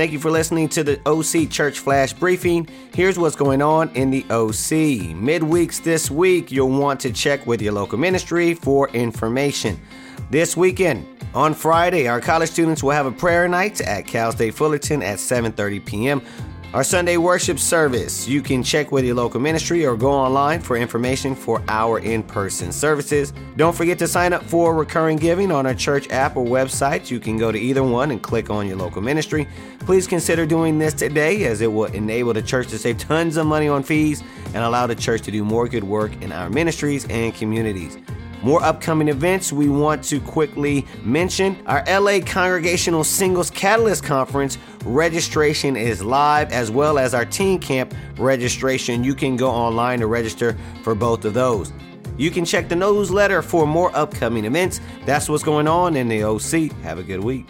Thank you for listening to the OC Church Flash Briefing. Here's what's going on in the OC. Midweeks this week, you'll want to check with your local ministry for information. This weekend, on Friday, our college students will have a prayer night at Cal State Fullerton at 7:30 p.m. Our Sunday worship service. You can check with your local ministry or go online for information for our in person services. Don't forget to sign up for recurring giving on our church app or website. You can go to either one and click on your local ministry. Please consider doing this today as it will enable the church to save tons of money on fees and allow the church to do more good work in our ministries and communities. More upcoming events we want to quickly mention. Our LA Congregational Singles Catalyst Conference registration is live, as well as our Teen Camp registration. You can go online to register for both of those. You can check the newsletter for more upcoming events. That's what's going on in the OC. Have a good week.